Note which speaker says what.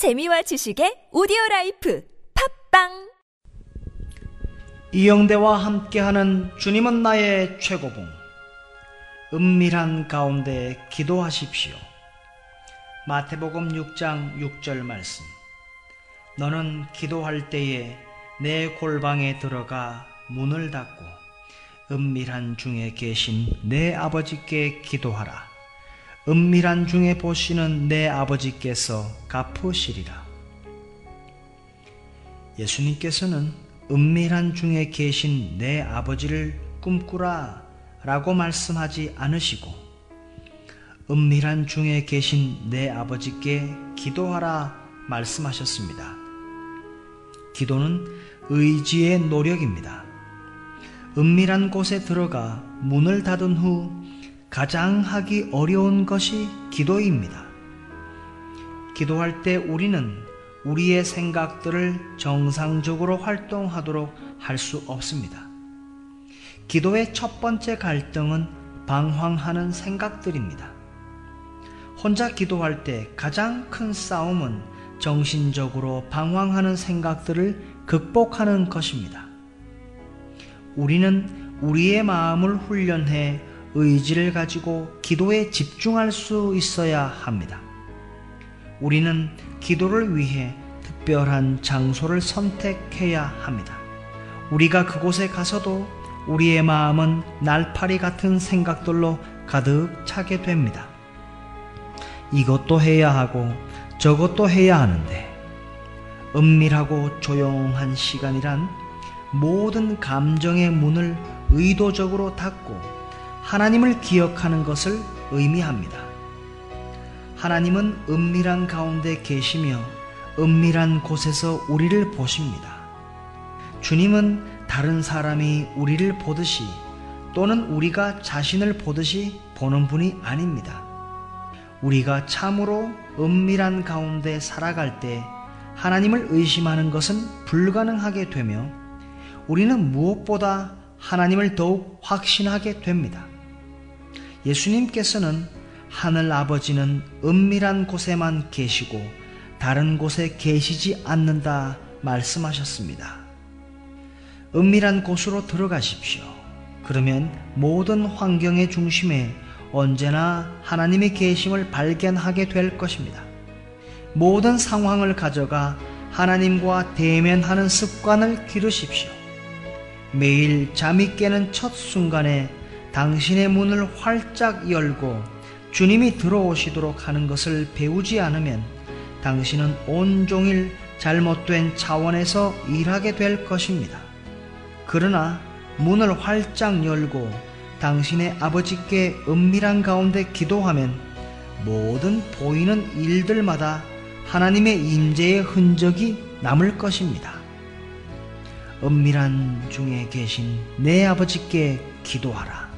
Speaker 1: 재미와 지식의 오디오 life 팟빵
Speaker 2: 이영대와 함께하는 주님은 나의 최고봉 은밀한 가운데 기도하십시오. 마태복음 6장 6절 말씀 너는 기도할 때에 네 골방에 들어가 문을 닫고 은밀한 중에 계신 네 아버지께 기도하라. 은밀한 중에 보시는 내 아버지께서 갚으시리라. 예수님께서는 은밀한 중에 계신 내 아버지를 꿈꾸라 라고 말씀하지 않으시고 은밀한 중에 계신 내 아버지께 기도하라 말씀하셨습니다. 기도는 의지의 노력입니다. 은밀한 곳에 들어가 문을 닫은 후 가장 하기 어려운 것이 기도입니다. 기도할 때 우리는 우리의 생각들을 정상적으로 활동하도록 할 수 없습니다. 기도의 첫 번째 갈등은 방황하는 생각들입니다. 혼자 기도할 때 가장 큰 싸움은 정신적으로 방황하는 생각들을 극복하는 것입니다. 우리는 우리의 마음을 훈련해 의지를 가지고 기도에 집중할 수 있어야 합니다. 우리는 기도를 위해 특별한 장소를 선택해야 합니다. 우리가 그곳에 가서도 우리의 마음은 날파리 같은 생각들로 가득 차게 됩니다. 이것도 해야 하고 저것도 해야 하는데 은밀하고 조용한 시간이란 모든 감정의 문을 의도적으로 닫고 하나님을 기억하는 것을 의미합니다. 하나님은 은밀한 가운데 계시며 은밀한 곳에서 우리를 보십니다. 주님은 다른 사람이 우리를 보듯이 또는 우리가 자신을 보듯이 보는 분이 아닙니다. 우리가 참으로 은밀한 가운데 살아갈 때 하나님을 의심하는 것은 불가능하게 되며 우리는 무엇보다 하나님을 더욱 확신하게 됩니다. 예수님께서는 하늘 아버지는 은밀한 곳에만 계시고 다른 곳에 계시지 않는다 말씀하셨습니다. 은밀한 곳으로 들어가십시오. 그러면 모든 환경의 중심에 언제나 하나님의 계심을 발견하게 될 것입니다. 모든 상황을 가져가 하나님과 대면하는 습관을 기르십시오. 매일 잠이 깨는 첫 순간에 당신의 문을 활짝 열고 주님이 들어오시도록 하는 것을 배우지 않으면 당신은 온종일 잘못된 차원에서 일하게 될 것입니다. 그러나 문을 활짝 열고 당신의 아버지께 은밀한 가운데 기도하면 모든 보이는 일들마다 하나님의 임재의 흔적이 남을 것입니다. 은밀한 중에 계신 내 아버지께 기도하라.